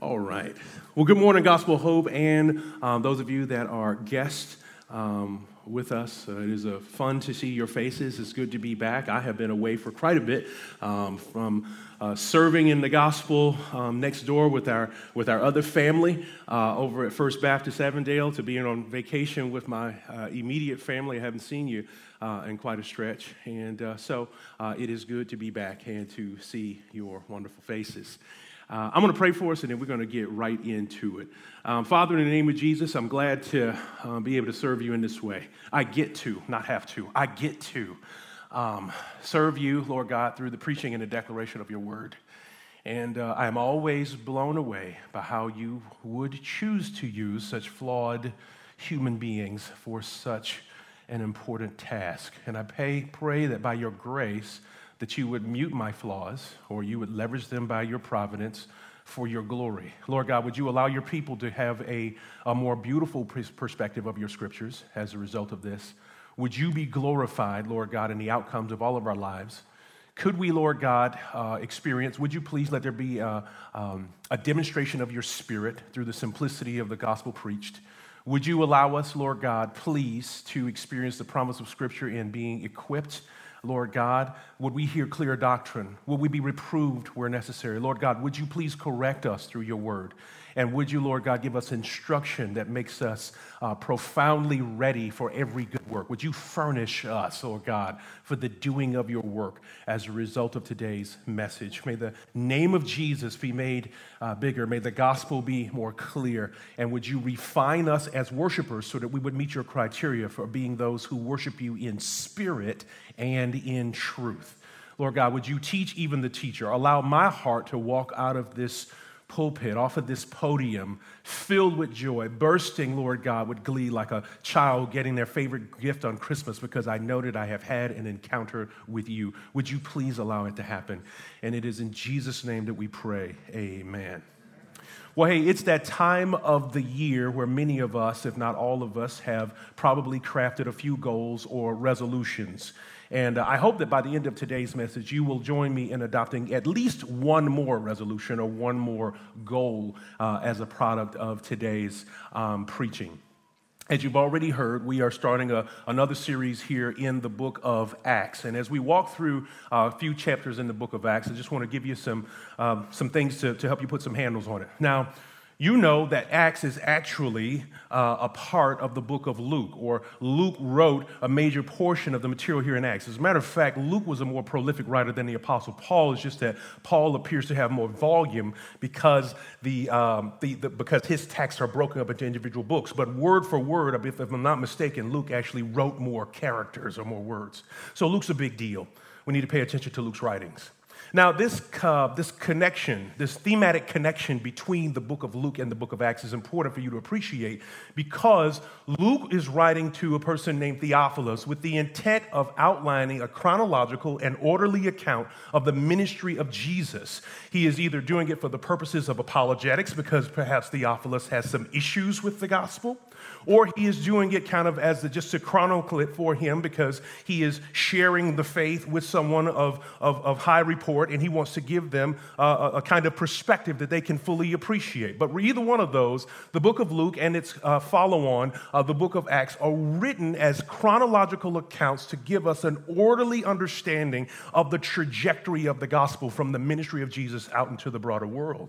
All right. Well, good morning, Gospel Hope, and um, those of you that are guests um, with us. Uh, it is uh, fun to see your faces. It's good to be back. I have been away for quite a bit um, from uh, serving in the gospel um, next door with our with our other family uh, over at First Baptist Avondale to being on vacation with my uh, immediate family. I haven't seen you uh, in quite a stretch, and so it is good to be back and to see your wonderful faces. Uh, I'm going to pray for us and then we're going to get right into it. Um, Father, in the name of Jesus, I'm glad to uh, be able to serve you in this way. I get to, not have to, I get to um, serve you, Lord God, through the preaching and the declaration of your word. And uh, I am always blown away by how you would choose to use such flawed human beings for such an important task. And I pay, pray that by your grace, that you would mute my flaws or you would leverage them by your providence for your glory. Lord God, would you allow your people to have a, a more beautiful perspective of your scriptures as a result of this? Would you be glorified, Lord God, in the outcomes of all of our lives? Could we, Lord God, uh, experience, would you please let there be a, um, a demonstration of your spirit through the simplicity of the gospel preached? Would you allow us, Lord God, please, to experience the promise of Scripture in being equipped Lord God, would we hear clear doctrine? Would we be reproved where necessary? Lord God, would you please correct us through your word? And would you, Lord God, give us instruction that makes us uh, profoundly ready for every good work? Would you furnish us, Lord God, for the doing of your work as a result of today's message? May the name of Jesus be made uh, bigger. May the gospel be more clear. And would you refine us as worshipers so that we would meet your criteria for being those who worship you in spirit and in truth? Lord God, would you teach even the teacher? Allow my heart to walk out of this pulpit, off of this podium, filled with joy, bursting, Lord God, with glee like a child getting their favorite gift on Christmas because I know that I have had an encounter with you. Would you please allow it to happen? And it is in Jesus' name that we pray. Amen. Well, hey, it's that time of the year where many of us, if not all of us, have probably crafted a few goals or resolutions. And uh, I hope that by the end of today's message, you will join me in adopting at least one more resolution or one more goal uh, as a product of today's um, preaching. As you've already heard, we are starting a, another series here in the book of Acts. And as we walk through uh, a few chapters in the book of Acts, I just want to give you some, um, some things to, to help you put some handles on it. Now, you know that Acts is actually uh, a part of the book of Luke, or Luke wrote a major portion of the material here in Acts. As a matter of fact, Luke was a more prolific writer than the Apostle Paul. It's just that Paul appears to have more volume because, the, um, the, the because his texts are broken up into individual books. But word for word, if I'm not mistaken, Luke actually wrote more characters or more words. So Luke's a big deal. We need to pay attention to Luke's writings. Now, this, uh, this connection, this thematic connection between the book of Luke and the book of Acts is important for you to appreciate because Luke is writing to a person named Theophilus with the intent of outlining a chronological and orderly account of the ministry of Jesus. He is either doing it for the purposes of apologetics because perhaps Theophilus has some issues with the gospel or he is doing it kind of as just to chronicle it for him because he is sharing the faith with someone of, of, of high report and he wants to give them uh, a, a, kind of perspective that they can fully appreciate. But either one of those, the book of Luke and its uh, follow on, uh, the book of Acts, are written as chronological accounts to give us an orderly understanding of the trajectory of the gospel from the ministry of Jesus out into the broader world.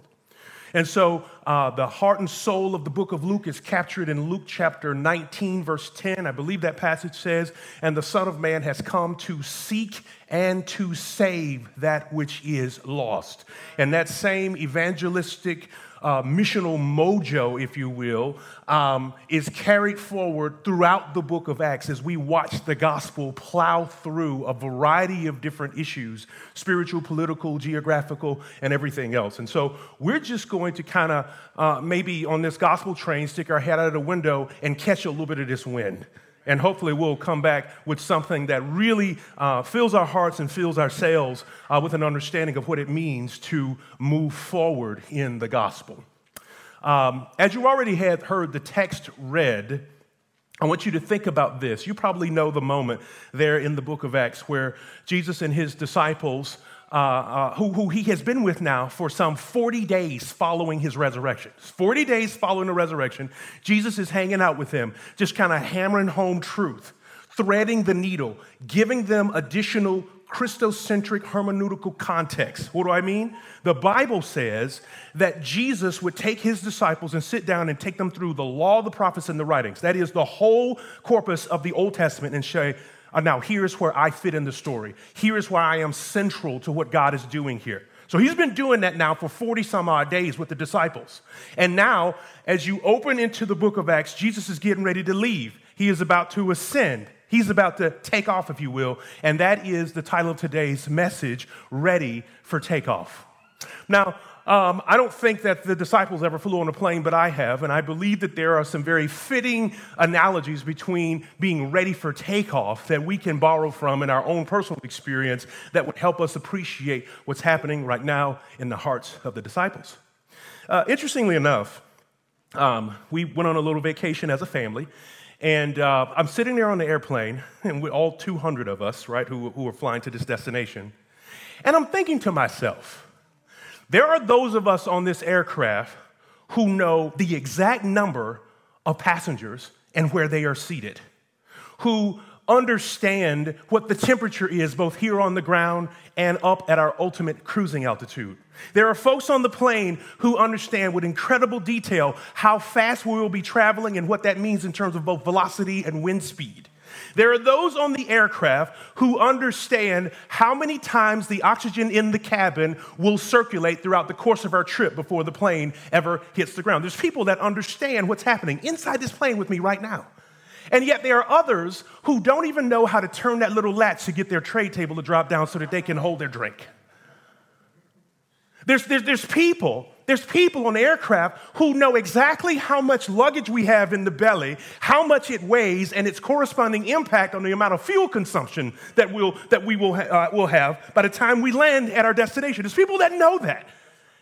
And so uh, the heart and soul of the book of Luke is captured in Luke chapter 19, verse 10. I believe that passage says, And the Son of Man has come to seek and to save that which is lost. And that same evangelistic uh, missional mojo, if you will, um, is carried forward throughout the book of Acts as we watch the gospel plow through a variety of different issues spiritual, political, geographical, and everything else. And so we're just going to kind of uh, maybe on this gospel train stick our head out of the window and catch a little bit of this wind. And hopefully, we'll come back with something that really uh, fills our hearts and fills our sails uh, with an understanding of what it means to move forward in the gospel. Um, as you already had heard the text read, I want you to think about this. You probably know the moment there in the book of Acts where Jesus and his disciples uh, uh, who, who he has been with now for some 40 days following his resurrection. 40 days following the resurrection, Jesus is hanging out with them, just kind of hammering home truth, threading the needle, giving them additional Christocentric hermeneutical context. What do I mean? The Bible says that Jesus would take his disciples and sit down and take them through the law, the prophets, and the writings. That is the whole corpus of the Old Testament and say, Uh, now, here's where I fit in the story. Here is where I am central to what God is doing here. So he's been doing that now for 40 some odd days with the disciples. And now, as you open into the book of Acts, Jesus is getting ready to leave. He is about to ascend. He's about to take off, if you will. And that is the title of today's message Ready for Takeoff. Now, um, I don't think that the disciples ever flew on a plane, but I have, and I believe that there are some very fitting analogies between being ready for takeoff that we can borrow from in our own personal experience that would help us appreciate what's happening right now in the hearts of the disciples. Uh, interestingly enough, um, we went on a little vacation as a family, and uh, I'm sitting there on the airplane, and we're all 200 of us, right, who, who are flying to this destination. And I'm thinking to myself, there are those of us on this aircraft who know the exact number of passengers and where they are seated, who understand what the temperature is both here on the ground and up at our ultimate cruising altitude. There are folks on the plane who understand with incredible detail how fast we will be traveling and what that means in terms of both velocity and wind speed. There are those on the aircraft who understand how many times the oxygen in the cabin will circulate throughout the course of our trip before the plane ever hits the ground. There's people that understand what's happening inside this plane with me right now. And yet there are others who don't even know how to turn that little latch to get their tray table to drop down so that they can hold their drink. There's, there's, there's people there's people on the aircraft who know exactly how much luggage we have in the belly, how much it weighs, and its corresponding impact on the amount of fuel consumption that, we'll, that we will, uh, will have by the time we land at our destination. There's people that know that.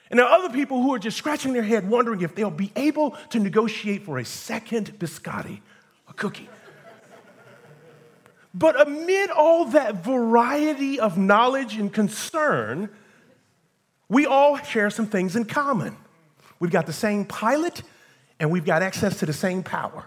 And there are other people who are just scratching their head wondering if they'll be able to negotiate for a second biscotti, a cookie. But amid all that variety of knowledge and concern, we all share some things in common. We've got the same pilot and we've got access to the same power.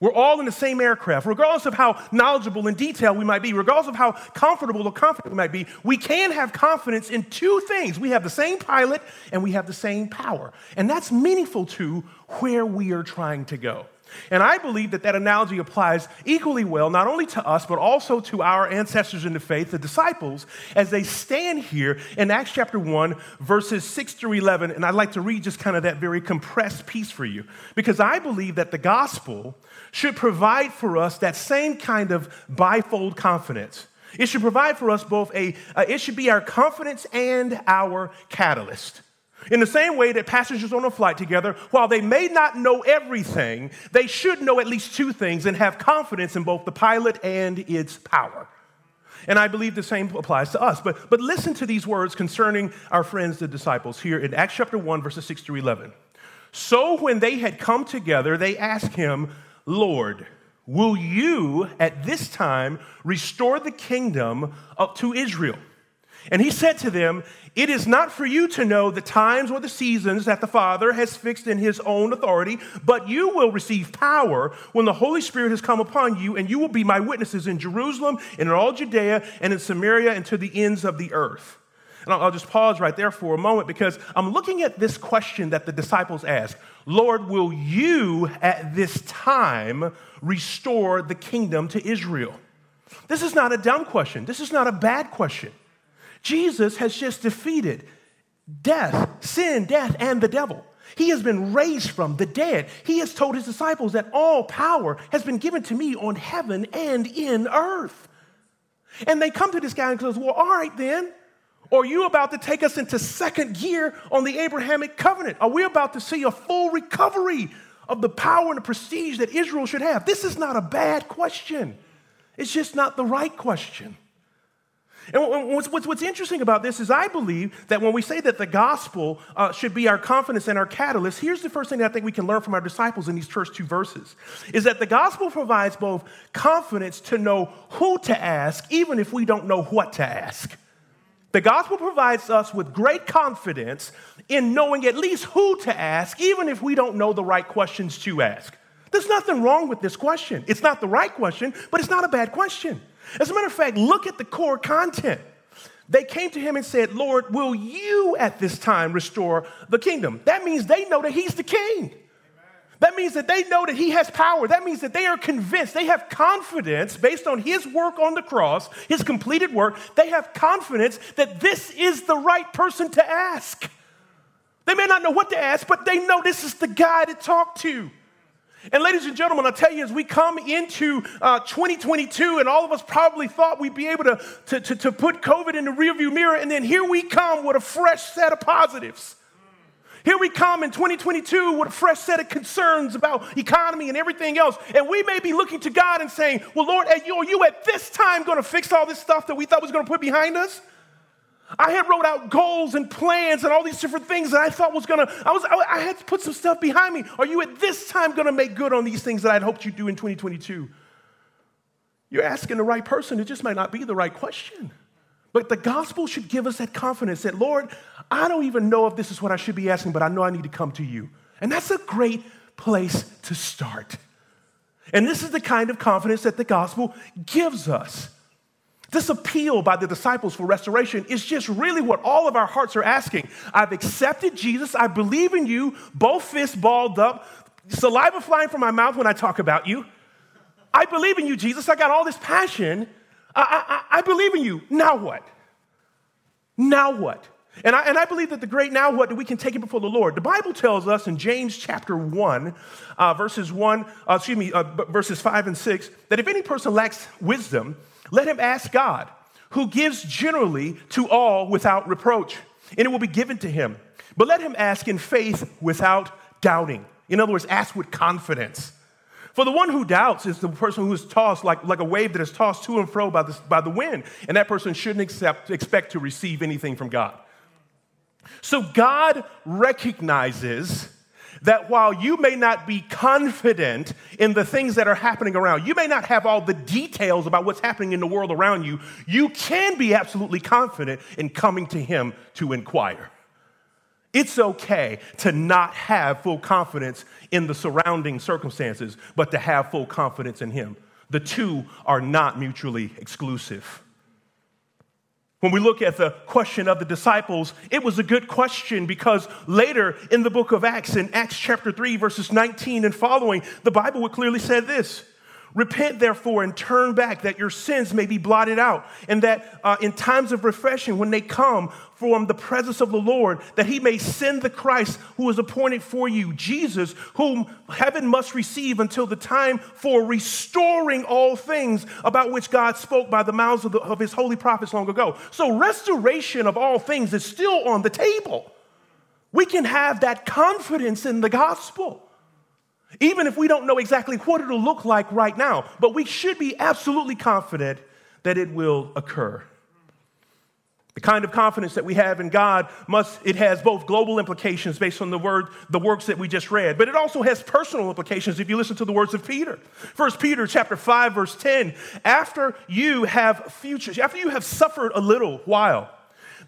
We're all in the same aircraft. Regardless of how knowledgeable and detailed we might be, regardless of how comfortable or confident we might be, we can have confidence in two things. We have the same pilot and we have the same power. And that's meaningful to where we are trying to go. And I believe that that analogy applies equally well, not only to us, but also to our ancestors in the faith, the disciples, as they stand here in Acts chapter 1, verses 6 through 11. And I'd like to read just kind of that very compressed piece for you, because I believe that the gospel should provide for us that same kind of bifold confidence. It should provide for us both a, uh, it should be our confidence and our catalyst. In the same way that passengers on a flight together, while they may not know everything, they should know at least two things and have confidence in both the pilot and its power. And I believe the same applies to us. But, but listen to these words concerning our friends, the disciples, here in Acts chapter 1, verses 6 through 11. So when they had come together, they asked him, Lord, will you at this time restore the kingdom up to Israel? And he said to them, It is not for you to know the times or the seasons that the Father has fixed in his own authority, but you will receive power when the Holy Spirit has come upon you, and you will be my witnesses in Jerusalem, and in all Judea, and in Samaria, and to the ends of the earth. And I'll just pause right there for a moment because I'm looking at this question that the disciples ask Lord, will you at this time restore the kingdom to Israel? This is not a dumb question. This is not a bad question. Jesus has just defeated death, sin, death, and the devil. He has been raised from the dead. He has told his disciples that all power has been given to me on heaven and in earth. And they come to this guy and goes, Well, all right then. Are you about to take us into second gear on the Abrahamic covenant? Are we about to see a full recovery of the power and the prestige that Israel should have? This is not a bad question. It's just not the right question. And what's, what's, what's, interesting about this is I believe that when we say that the gospel uh, should be our confidence and our catalyst, here's the first thing that I think we can learn from our disciples in these first two verses is that the gospel provides both confidence to know who to ask, even if we don't know what to ask. The gospel provides us with great confidence in knowing at least who to ask, even if we don't know the right questions to ask. There's nothing wrong with this question. It's not the right question, but it's not a bad question. As a matter of fact, look at the core content. They came to him and said, Lord, will you at this time restore the kingdom? That means they know that he's the king. That means that they know that he has power. That means that they are convinced, they have confidence based on his work on the cross, his completed work. They have confidence that this is the right person to ask. They may not know what to ask, but they know this is the guy to talk to. And, ladies and gentlemen, I tell you, as we come into uh, 2022, and all of us probably thought we'd be able to, to, to, to put COVID in the rearview mirror, and then here we come with a fresh set of positives. Here we come in 2022 with a fresh set of concerns about economy and everything else. And we may be looking to God and saying, Well, Lord, are you, are you at this time going to fix all this stuff that we thought was going to put behind us? I had wrote out goals and plans and all these different things that I thought was gonna, I was, I had to put some stuff behind me. Are you at this time gonna make good on these things that I'd hoped you'd do in 2022? You're asking the right person. It just might not be the right question. But the gospel should give us that confidence that, Lord, I don't even know if this is what I should be asking, but I know I need to come to you. And that's a great place to start. And this is the kind of confidence that the gospel gives us. This appeal by the disciples for restoration is just really what all of our hearts are asking. I've accepted Jesus. I believe in you, both fists balled up, saliva flying from my mouth when I talk about you. I believe in you, Jesus. I got all this passion. I, I, I believe in you. Now what? Now what? And I, and I believe that the great now what that we can take it before the Lord. The Bible tells us in James chapter 1, uh, verses 1, uh, excuse me, uh, verses 5 and 6, that if any person lacks wisdom, let him ask God, who gives generally to all without reproach, and it will be given to him. But let him ask in faith without doubting. In other words, ask with confidence. For the one who doubts is the person who is tossed like, like a wave that is tossed to and fro by the, by the wind, and that person shouldn't accept, expect to receive anything from God. So God recognizes that while you may not be confident in the things that are happening around, you may not have all the details about what's happening in the world around you, you can be absolutely confident in coming to Him to inquire. It's okay to not have full confidence in the surrounding circumstances, but to have full confidence in Him. The two are not mutually exclusive. When we look at the question of the disciples, it was a good question because later in the book of Acts, in Acts chapter 3, verses 19 and following, the Bible would clearly say this Repent, therefore, and turn back that your sins may be blotted out, and that uh, in times of refreshing, when they come from the presence of the Lord, that he may send the Christ who is appointed for you, Jesus, whom heaven must receive until the time for restoring all things about which God spoke by the mouths of, the, of his holy prophets long ago. So, restoration of all things is still on the table. We can have that confidence in the gospel. Even if we don't know exactly what it'll look like right now, but we should be absolutely confident that it will occur. The kind of confidence that we have in God must it has both global implications based on the word the works that we just read, but it also has personal implications if you listen to the words of Peter. First Peter chapter 5 verse 10, after you have future after you have suffered a little while,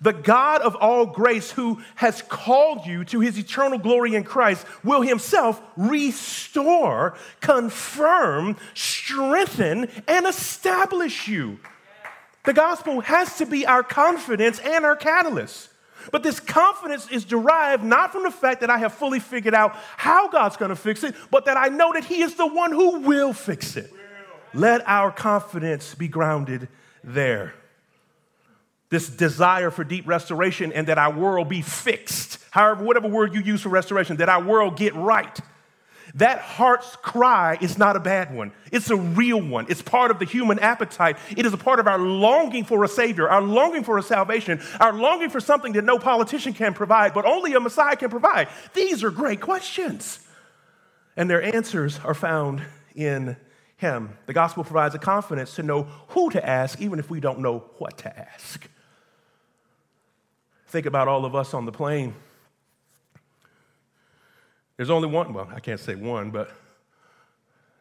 the God of all grace, who has called you to his eternal glory in Christ, will himself restore, confirm, strengthen, and establish you. The gospel has to be our confidence and our catalyst. But this confidence is derived not from the fact that I have fully figured out how God's going to fix it, but that I know that He is the one who will fix it. Let our confidence be grounded there this desire for deep restoration and that our world be fixed. However, whatever word you use for restoration, that our world get right. That heart's cry is not a bad one. It's a real one. It's part of the human appetite. It is a part of our longing for a Savior, our longing for a salvation, our longing for something that no politician can provide, but only a Messiah can provide. These are great questions. And their answers are found in Him. The gospel provides a confidence to know who to ask, even if we don't know what to ask. Think about all of us on the plane. There's only one, well, I can't say one, but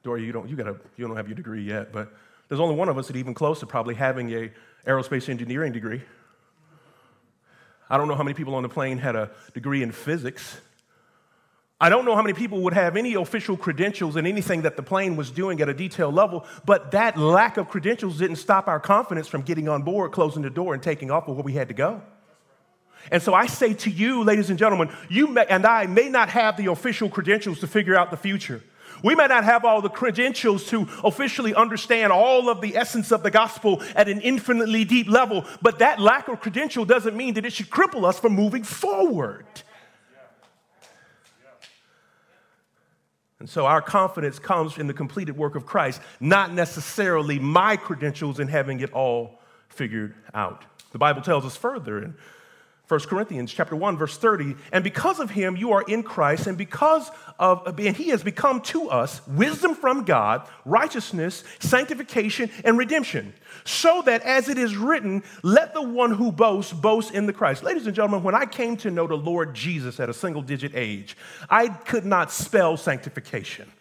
Dory, you don't, you, gotta, you don't have your degree yet, but there's only one of us that even close to probably having a aerospace engineering degree. I don't know how many people on the plane had a degree in physics. I don't know how many people would have any official credentials in anything that the plane was doing at a detailed level, but that lack of credentials didn't stop our confidence from getting on board, closing the door, and taking off with where we had to go. And so I say to you, ladies and gentlemen, you may, and I may not have the official credentials to figure out the future. We may not have all the credentials to officially understand all of the essence of the gospel at an infinitely deep level, but that lack of credential doesn't mean that it should cripple us from moving forward. And so our confidence comes in the completed work of Christ, not necessarily my credentials in having it all figured out. The Bible tells us further in 1 Corinthians chapter 1 verse 30 and because of him you are in Christ and because of and he has become to us wisdom from God righteousness sanctification and redemption so that as it is written let the one who boasts boast in the Christ. Ladies and gentlemen when I came to know the Lord Jesus at a single digit age I could not spell sanctification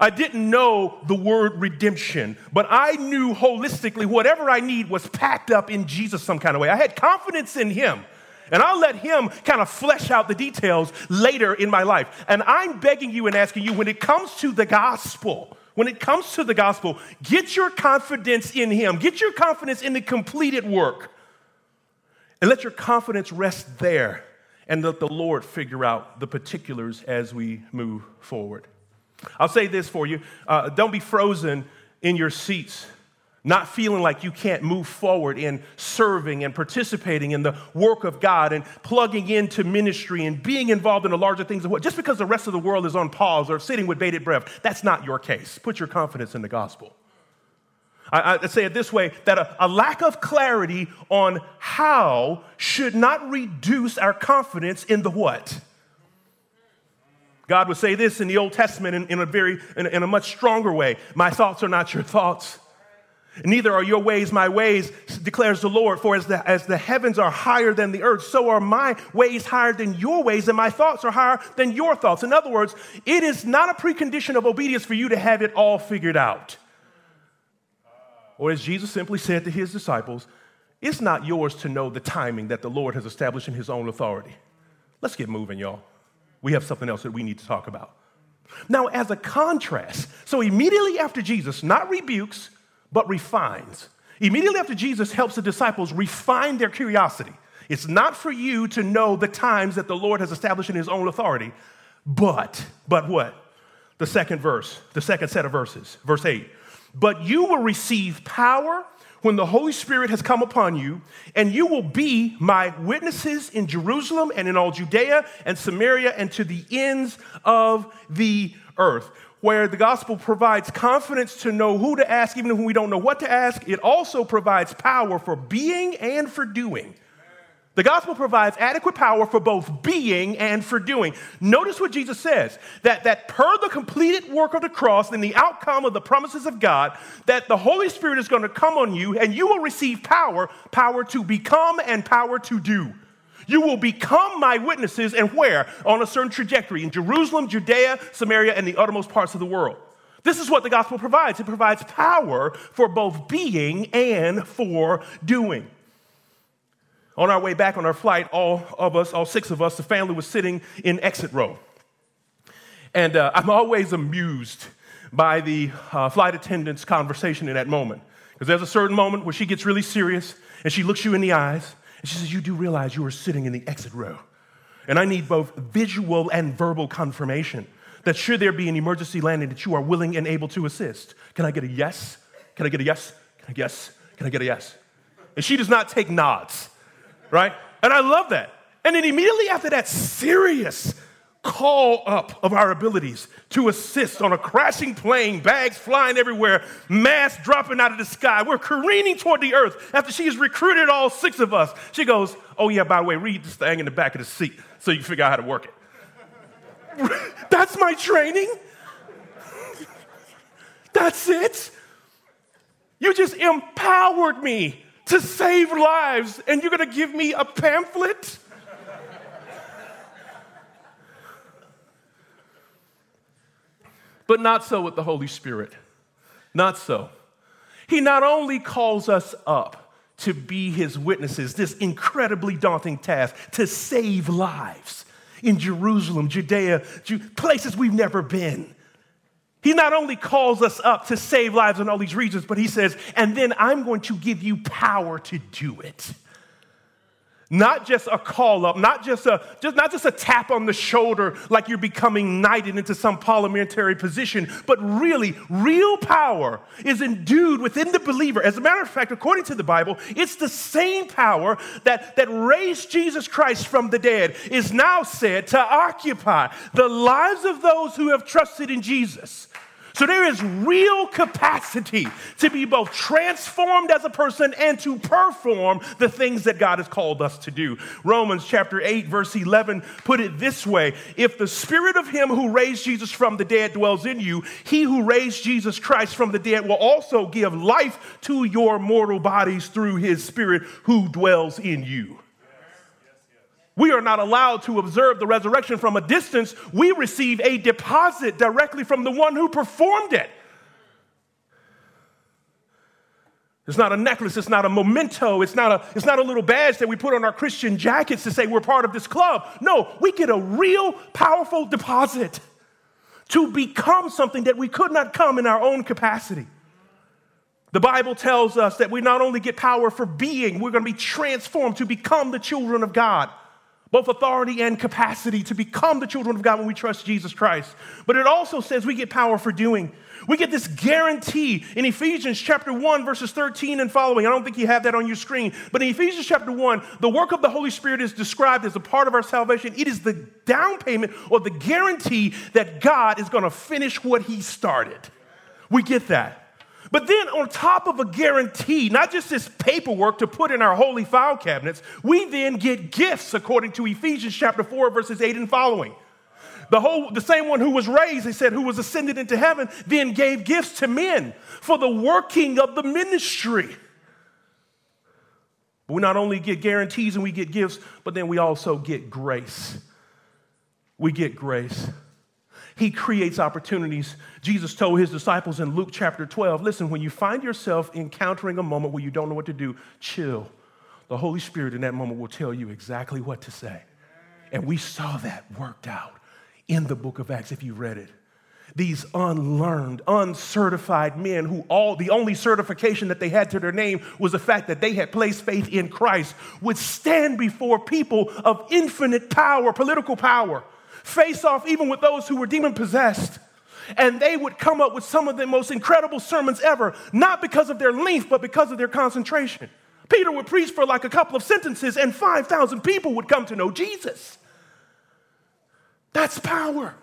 I didn't know the word redemption, but I knew holistically whatever I need was packed up in Jesus some kind of way. I had confidence in Him. And I'll let him kind of flesh out the details later in my life. And I'm begging you and asking you when it comes to the gospel, when it comes to the gospel, get your confidence in him, get your confidence in the completed work, and let your confidence rest there and let the Lord figure out the particulars as we move forward. I'll say this for you uh, don't be frozen in your seats, not feeling like you can't move forward in serving and participating in the work of God and plugging into ministry and being involved in the larger things of what. Just because the rest of the world is on pause or sitting with bated breath, that's not your case. Put your confidence in the gospel. I, I say it this way that a, a lack of clarity on how should not reduce our confidence in the what? God would say this in the Old Testament in, in a very, in, in a much stronger way. My thoughts are not your thoughts. Neither are your ways my ways, declares the Lord. For as the, as the heavens are higher than the earth, so are my ways higher than your ways, and my thoughts are higher than your thoughts. In other words, it is not a precondition of obedience for you to have it all figured out. Or as Jesus simply said to his disciples, it's not yours to know the timing that the Lord has established in his own authority. Let's get moving, y'all we have something else that we need to talk about. Now, as a contrast, so immediately after Jesus not rebukes, but refines, immediately after Jesus helps the disciples refine their curiosity. It's not for you to know the times that the Lord has established in his own authority, but, but what? The second verse, the second set of verses, verse 8. But you will receive power when the Holy Spirit has come upon you, and you will be my witnesses in Jerusalem and in all Judea and Samaria and to the ends of the earth. Where the gospel provides confidence to know who to ask, even when we don't know what to ask, it also provides power for being and for doing. The gospel provides adequate power for both being and for doing. Notice what Jesus says that, that per the completed work of the cross and the outcome of the promises of God, that the Holy Spirit is going to come on you and you will receive power, power to become and power to do. You will become my witnesses and where? On a certain trajectory in Jerusalem, Judea, Samaria, and the uttermost parts of the world. This is what the gospel provides it provides power for both being and for doing. On our way back on our flight, all of us, all six of us, the family was sitting in exit row. And uh, I'm always amused by the uh, flight attendant's conversation in that moment. Because there's a certain moment where she gets really serious and she looks you in the eyes and she says, You do realize you are sitting in the exit row. And I need both visual and verbal confirmation that should there be an emergency landing, that you are willing and able to assist. Can I get a yes? Can I get a yes? Can I guess? Can I get a yes? And she does not take nods right? And I love that. And then immediately after that serious call up of our abilities to assist on a crashing plane, bags flying everywhere, mass dropping out of the sky. We're careening toward the earth after she has recruited all six of us. She goes, Oh, yeah, by the way, read this thing in the back of the seat so you can figure out how to work it. That's my training. That's it. You just empowered me to save lives, and you're gonna give me a pamphlet? but not so with the Holy Spirit. Not so. He not only calls us up to be his witnesses, this incredibly daunting task to save lives in Jerusalem, Judea, places we've never been. He not only calls us up to save lives in all these regions, but he says, and then I'm going to give you power to do it. Not just a call up, not just a, just, not just a tap on the shoulder like you're becoming knighted into some parliamentary position, but really, real power is endued within the believer. As a matter of fact, according to the Bible, it's the same power that, that raised Jesus Christ from the dead is now said to occupy the lives of those who have trusted in Jesus. So there is real capacity to be both transformed as a person and to perform the things that God has called us to do. Romans chapter 8, verse 11 put it this way If the spirit of him who raised Jesus from the dead dwells in you, he who raised Jesus Christ from the dead will also give life to your mortal bodies through his spirit who dwells in you. We are not allowed to observe the resurrection from a distance. We receive a deposit directly from the one who performed it. It's not a necklace, it's not a memento, it's not a, it's not a little badge that we put on our Christian jackets to say we're part of this club. No, we get a real powerful deposit to become something that we could not come in our own capacity. The Bible tells us that we not only get power for being, we're going to be transformed to become the children of God both authority and capacity to become the children of God when we trust Jesus Christ. But it also says we get power for doing. We get this guarantee in Ephesians chapter 1, verses 13 and following. I don't think you have that on your screen, but in Ephesians chapter 1, the work of the Holy Spirit is described as a part of our salvation. It is the down payment or the guarantee that God is going to finish what He started. We get that. But then, on top of a guarantee, not just this paperwork to put in our holy file cabinets, we then get gifts according to Ephesians chapter 4, verses 8 and following. The, whole, the same one who was raised, they said, who was ascended into heaven, then gave gifts to men for the working of the ministry. We not only get guarantees and we get gifts, but then we also get grace. We get grace. He creates opportunities. Jesus told his disciples in Luke chapter 12 listen, when you find yourself encountering a moment where you don't know what to do, chill. The Holy Spirit in that moment will tell you exactly what to say. And we saw that worked out in the book of Acts if you read it. These unlearned, uncertified men who all the only certification that they had to their name was the fact that they had placed faith in Christ would stand before people of infinite power, political power, face off even with those who were demon possessed. And they would come up with some of the most incredible sermons ever, not because of their length, but because of their concentration. Peter would preach for like a couple of sentences, and 5,000 people would come to know Jesus. That's power.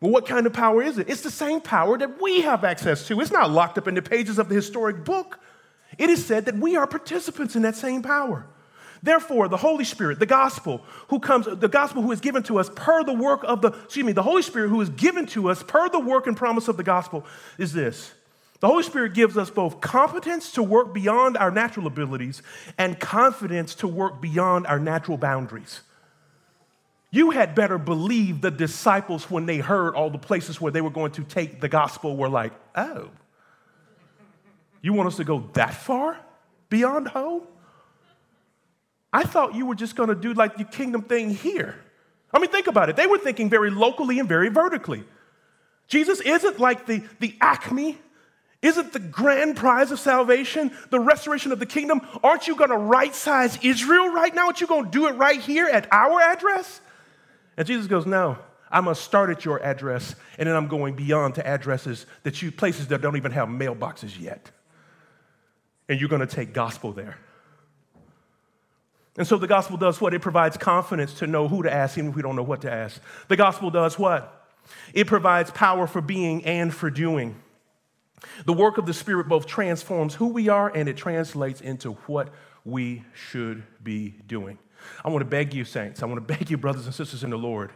Well, what kind of power is it? It's the same power that we have access to. It's not locked up in the pages of the historic book. It is said that we are participants in that same power. Therefore, the Holy Spirit, the gospel, who comes, the gospel who is given to us per the work of the, excuse me, the Holy Spirit who is given to us per the work and promise of the gospel is this. The Holy Spirit gives us both competence to work beyond our natural abilities and confidence to work beyond our natural boundaries. You had better believe the disciples, when they heard all the places where they were going to take the gospel, were like, oh, you want us to go that far beyond home? I thought you were just going to do like the kingdom thing here. I mean, think about it. They were thinking very locally and very vertically. Jesus isn't like the, the acme, isn't the grand prize of salvation, the restoration of the kingdom. Aren't you going to right size Israel right now? Aren't you going to do it right here at our address? And Jesus goes, No, I must start at your address, and then I'm going beyond to addresses that you, places that don't even have mailboxes yet. And you're going to take gospel there. And so the gospel does what? It provides confidence to know who to ask, even if we don't know what to ask. The gospel does what? It provides power for being and for doing. The work of the Spirit both transforms who we are and it translates into what we should be doing. I want to beg you, saints, I want to beg you, brothers and sisters in the Lord,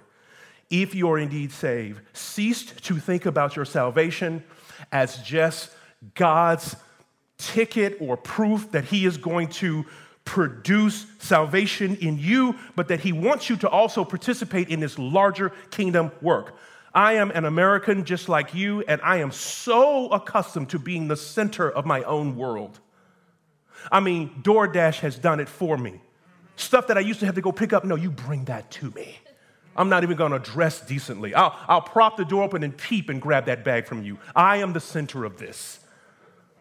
if you are indeed saved, cease to think about your salvation as just God's ticket or proof that He is going to produce salvation in you, but that He wants you to also participate in this larger kingdom work. I am an American just like you, and I am so accustomed to being the center of my own world. I mean, DoorDash has done it for me. Stuff that I used to have to go pick up, no, you bring that to me. I'm not even gonna dress decently. I'll, I'll prop the door open and peep and grab that bag from you. I am the center of this.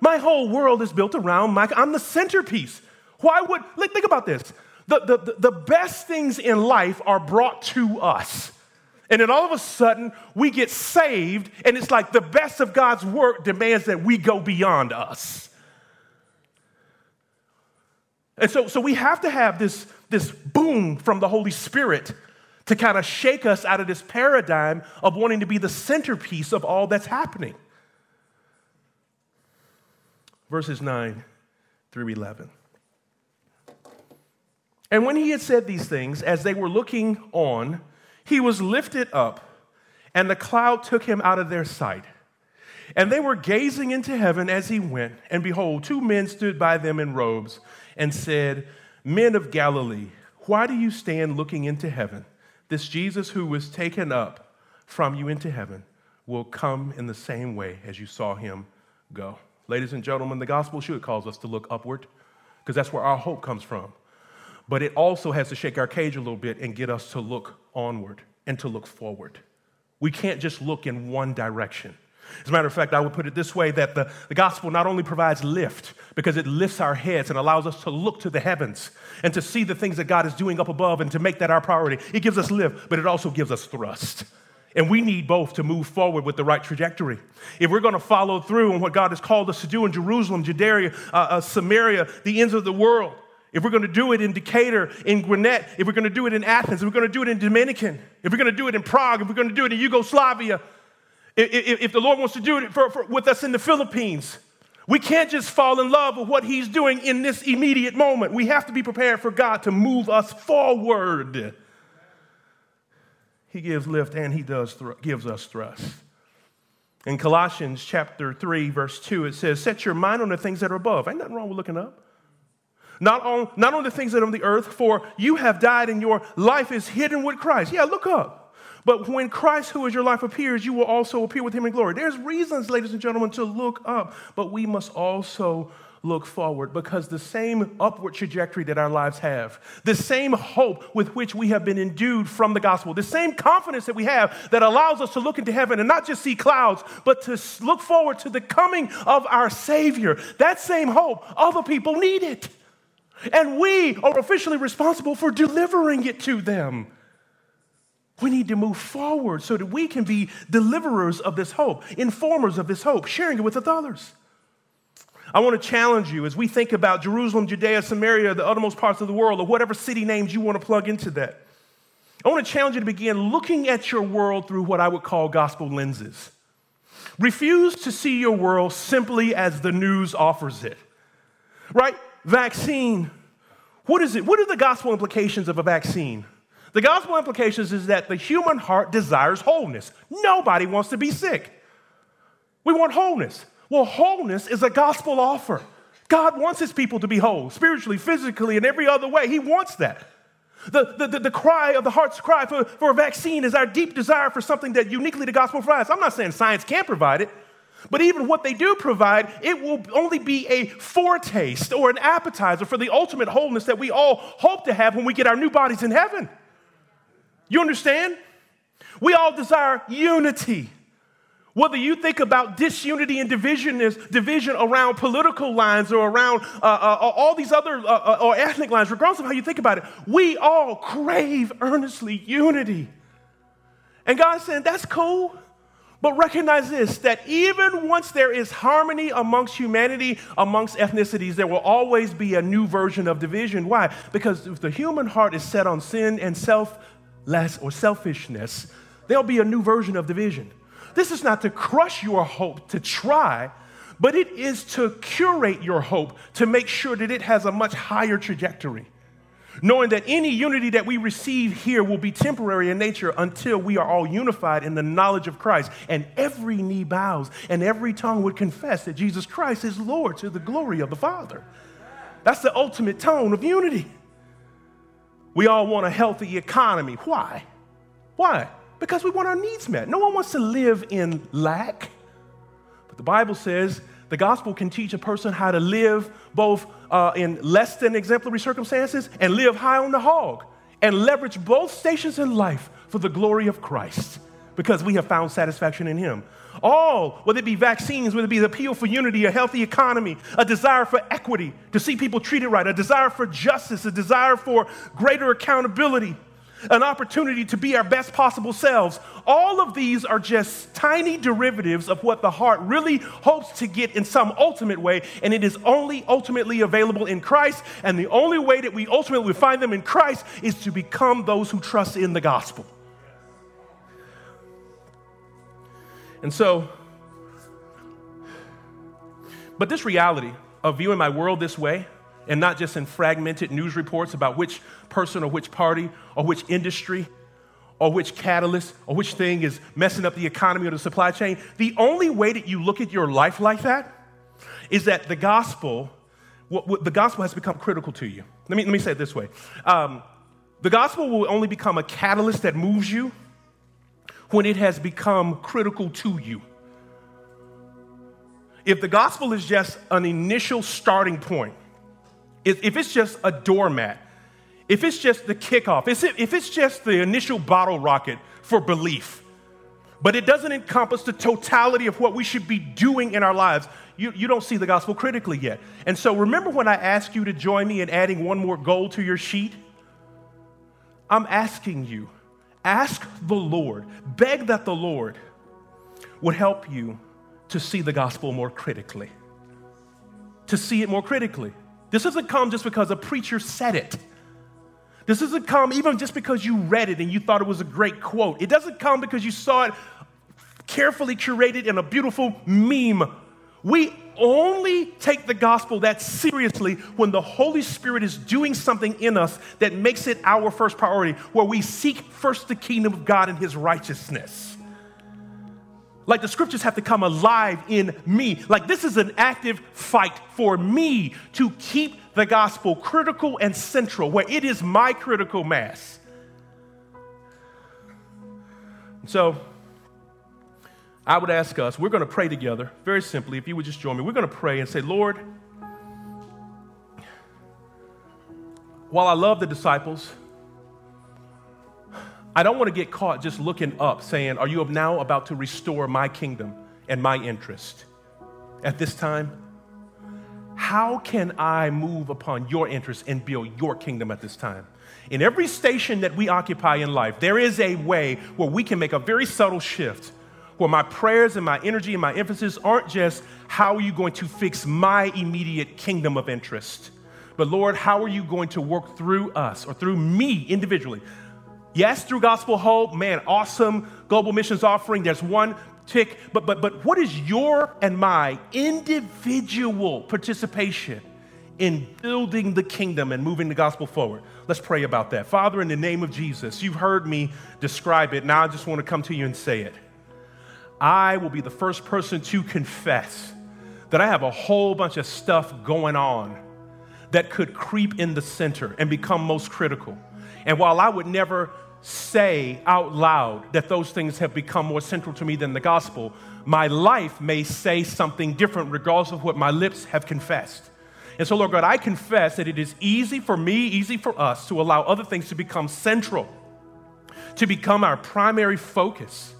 My whole world is built around my, I'm the centerpiece. Why would, think about this. The, the, the best things in life are brought to us. And then all of a sudden, we get saved, and it's like the best of God's work demands that we go beyond us. And so, so we have to have this, this boom from the Holy Spirit to kind of shake us out of this paradigm of wanting to be the centerpiece of all that's happening. Verses 9 through 11. And when he had said these things, as they were looking on, he was lifted up, and the cloud took him out of their sight. And they were gazing into heaven as he went, and behold, two men stood by them in robes and said, Men of Galilee, why do you stand looking into heaven? This Jesus who was taken up from you into heaven will come in the same way as you saw him go. Ladies and gentlemen, the gospel should cause us to look upward because that's where our hope comes from. But it also has to shake our cage a little bit and get us to look onward and to look forward. We can't just look in one direction. As a matter of fact, I would put it this way that the, the gospel not only provides lift because it lifts our heads and allows us to look to the heavens and to see the things that God is doing up above and to make that our priority. It gives us lift, but it also gives us thrust. And we need both to move forward with the right trajectory. If we're going to follow through on what God has called us to do in Jerusalem, Judea, uh, uh, Samaria, the ends of the world, if we're going to do it in Decatur, in Gwinnett, if we're going to do it in Athens, if we're going to do it in Dominican, if we're going to do it in Prague, if we're going to do it in Yugoslavia, if, if the Lord wants to do it for, for, with us in the Philippines, we can't just fall in love with what He's doing in this immediate moment. We have to be prepared for God to move us forward. He gives lift and He does thr- gives us thrust. In Colossians chapter 3, verse 2, it says, Set your mind on the things that are above. Ain't nothing wrong with looking up not on, not on the things that are on the earth, for you have died and your life is hidden with Christ. Yeah, look up. But when Christ, who is your life, appears, you will also appear with him in glory. There's reasons, ladies and gentlemen, to look up, but we must also look forward because the same upward trajectory that our lives have, the same hope with which we have been endued from the gospel, the same confidence that we have that allows us to look into heaven and not just see clouds, but to look forward to the coming of our Savior, that same hope, other people need it. And we are officially responsible for delivering it to them. We need to move forward so that we can be deliverers of this hope, informers of this hope, sharing it with others. I want to challenge you as we think about Jerusalem, Judea, Samaria, the uttermost parts of the world, or whatever city names you want to plug into that. I want to challenge you to begin looking at your world through what I would call gospel lenses. Refuse to see your world simply as the news offers it. Right? Vaccine. What is it? What are the gospel implications of a vaccine? The gospel implications is that the human heart desires wholeness. Nobody wants to be sick. We want wholeness. Well, wholeness is a gospel offer. God wants his people to be whole, spiritually, physically, and every other way. He wants that. The, the, the, the, cry of the heart's cry for, for a vaccine is our deep desire for something that uniquely the gospel provides. I'm not saying science can't provide it, but even what they do provide, it will only be a foretaste or an appetizer for the ultimate wholeness that we all hope to have when we get our new bodies in heaven. You understand? We all desire unity. Whether you think about disunity and division is division around political lines or around uh, uh, all these other uh, uh, or ethnic lines, regardless of how you think about it, we all crave earnestly unity. And God's saying, that's cool. But recognize this that even once there is harmony amongst humanity, amongst ethnicities, there will always be a new version of division. Why? Because if the human heart is set on sin and selfless or selfishness, there'll be a new version of division. This is not to crush your hope, to try, but it is to curate your hope to make sure that it has a much higher trajectory knowing that any unity that we receive here will be temporary in nature until we are all unified in the knowledge of Christ. And every knee bows and every tongue would confess that Jesus Christ is Lord to the glory of the Father. That's the ultimate tone of unity. We all want a healthy economy. Why? Why? Because we want our needs met. No one wants to live in lack. But the Bible says The gospel can teach a person how to live both uh, in less than exemplary circumstances and live high on the hog and leverage both stations in life for the glory of Christ because we have found satisfaction in Him. All, whether it be vaccines, whether it be the appeal for unity, a healthy economy, a desire for equity, to see people treated right, a desire for justice, a desire for greater accountability, an opportunity to be our best possible selves. All of these are just tiny derivatives of what the heart really hopes to get in some ultimate way, and it is only ultimately available in Christ. And the only way that we ultimately find them in Christ is to become those who trust in the gospel. And so, but this reality of viewing my world this way, and not just in fragmented news reports about which person or which party or which industry or which catalyst or which thing is messing up the economy or the supply chain. The only way that you look at your life like that is that the gospel, what, what, the gospel has become critical to you. Let me, let me say it this way um, the gospel will only become a catalyst that moves you when it has become critical to you. If the gospel is just an initial starting point, if it's just a doormat, if it's just the kickoff, if it's just the initial bottle rocket for belief, but it doesn't encompass the totality of what we should be doing in our lives, you, you don't see the gospel critically yet. And so remember when I asked you to join me in adding one more goal to your sheet? I'm asking you, ask the Lord, beg that the Lord would help you to see the gospel more critically. To see it more critically. This doesn't come just because a preacher said it. This doesn't come even just because you read it and you thought it was a great quote. It doesn't come because you saw it carefully curated in a beautiful meme. We only take the gospel that seriously when the Holy Spirit is doing something in us that makes it our first priority, where we seek first the kingdom of God and his righteousness. Like the scriptures have to come alive in me. Like this is an active fight for me to keep the gospel critical and central, where it is my critical mass. So, I would ask us, we're going to pray together, very simply, if you would just join me. We're going to pray and say, Lord, while I love the disciples, I don't want to get caught just looking up saying, Are you now about to restore my kingdom and my interest? At this time, how can I move upon your interest and build your kingdom at this time? In every station that we occupy in life, there is a way where we can make a very subtle shift where my prayers and my energy and my emphasis aren't just how are you going to fix my immediate kingdom of interest, but Lord, how are you going to work through us or through me individually? Yes, through Gospel Hope, man, awesome global missions offering. There's one tick, but but but what is your and my individual participation in building the kingdom and moving the gospel forward? Let's pray about that. Father, in the name of Jesus, you've heard me describe it. Now I just want to come to you and say it. I will be the first person to confess that I have a whole bunch of stuff going on that could creep in the center and become most critical. And while I would never say out loud that those things have become more central to me than the gospel, my life may say something different regardless of what my lips have confessed. And so, Lord God, I confess that it is easy for me, easy for us to allow other things to become central, to become our primary focus.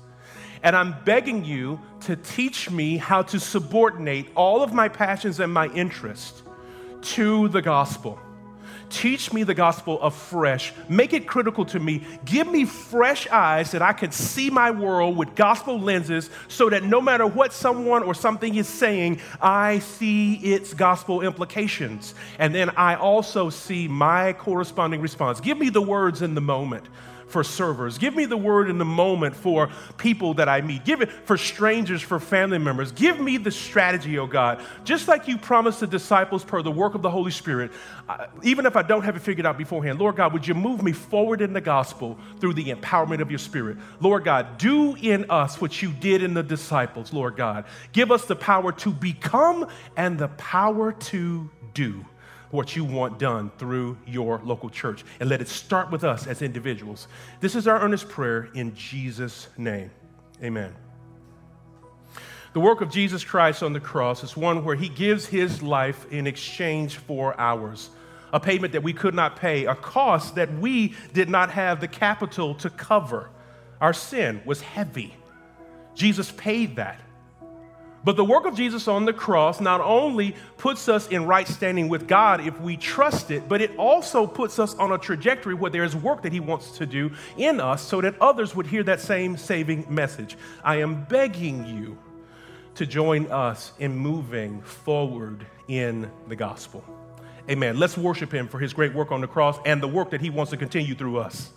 And I'm begging you to teach me how to subordinate all of my passions and my interests to the gospel. Teach me the gospel afresh. Make it critical to me. Give me fresh eyes that I can see my world with gospel lenses so that no matter what someone or something is saying, I see its gospel implications. And then I also see my corresponding response. Give me the words in the moment for servers. Give me the word in the moment for people that I meet. Give it for strangers, for family members. Give me the strategy, oh God. Just like you promised the disciples per the work of the Holy Spirit, uh, even if I don't have it figured out beforehand, Lord God, would you move me forward in the gospel through the empowerment of your Spirit? Lord God, do in us what you did in the disciples, Lord God. Give us the power to become and the power to do what you want done through your local church. And let it start with us as individuals. This is our earnest prayer in Jesus' name. Amen. The work of Jesus Christ on the cross is one where he gives his life in exchange for ours, a payment that we could not pay, a cost that we did not have the capital to cover. Our sin was heavy. Jesus paid that. But the work of Jesus on the cross not only puts us in right standing with God if we trust it, but it also puts us on a trajectory where there is work that He wants to do in us so that others would hear that same saving message. I am begging you to join us in moving forward in the gospel. Amen. Let's worship Him for His great work on the cross and the work that He wants to continue through us.